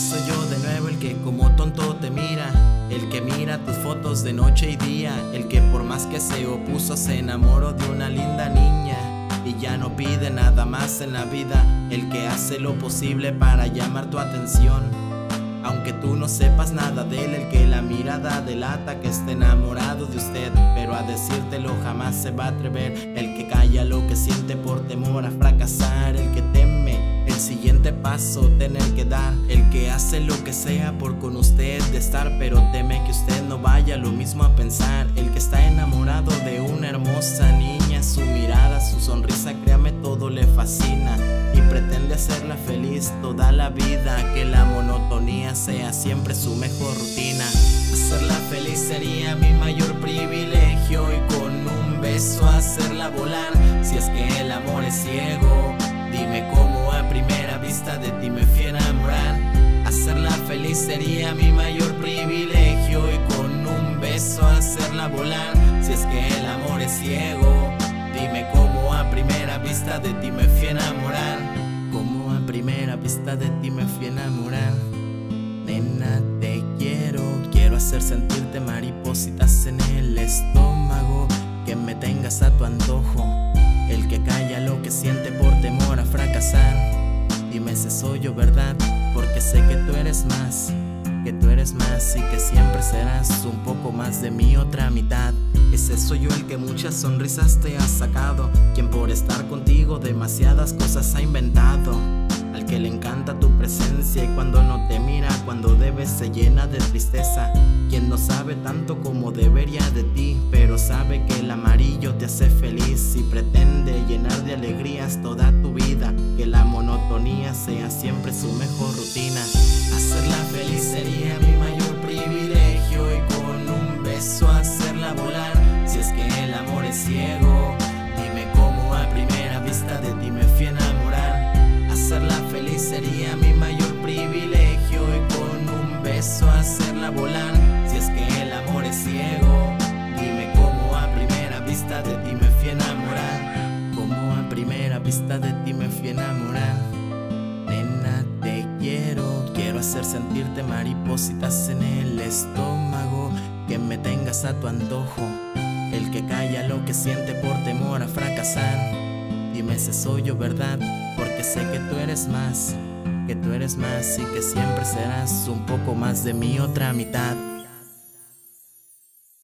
Soy yo de nuevo el que como tonto te mira, el que mira tus fotos de noche y día, el que por más que se opuso se enamoró de una linda niña y ya no pide nada más en la vida, el que hace lo posible para llamar tu atención. Aunque tú no sepas nada de él, el que la mirada delata que está enamorado de usted, pero a decírtelo jamás se va a atrever, el que calla lo que siente por temor a fracasar tener que dar, el que hace lo que sea por con usted de estar, pero teme que usted no vaya lo mismo a pensar, el que está enamorado de una hermosa niña, su mirada, su sonrisa, créame todo le fascina y pretende hacerla feliz toda la vida, que la monotonía sea siempre su mejor rutina. Hacerla feliz sería mi mayor privilegio y con un beso hacerla volar, si es que el amor es ciego. Dime cómo vista de ti me fui a enamorar. Hacerla feliz sería mi mayor privilegio y con un beso hacerla volar. Si es que el amor es ciego, dime cómo a primera vista de ti me fui a enamorar. Cómo a primera vista de ti me fui a enamorar. Nena, te quiero, quiero hacer sentirte maripositas en el estómago, que me tengas a tu antojo. El que calla yo verdad, porque sé que tú eres más, que tú eres más y que siempre serás un poco más de mi otra mitad. Ese soy yo el que muchas sonrisas te ha sacado, quien por estar contigo demasiadas cosas ha inventado. Al que le encanta tu presencia y cuando no te mira, cuando debes se llena de tristeza. Quien no sabe tanto como debería de ti, pero sabe que el amarillo te hace feliz y pretende llenar de alegrías toda tu vida. Que la monotonía sea siempre su mejor rutina. Hacerla feliz sería mi mayor privilegio y con un beso hacerla volar. Si es que el amor es ciego, dime cómo a primera vista de ti me fui a enamorar. Hacerla feliz sería mi mayor privilegio y con un beso hacerla volar. Si es que el amor es ciego, dime cómo a primera vista de ti me fui a enamorar. Cómo a primera vista de ti me fui a enamorar. Quiero, quiero hacer sentirte maripositas en el estómago, que me tengas a tu antojo. El que calla lo que siente por temor a fracasar. Dime si soy yo verdad, porque sé que tú eres más, que tú eres más y que siempre serás un poco más de mi otra mitad.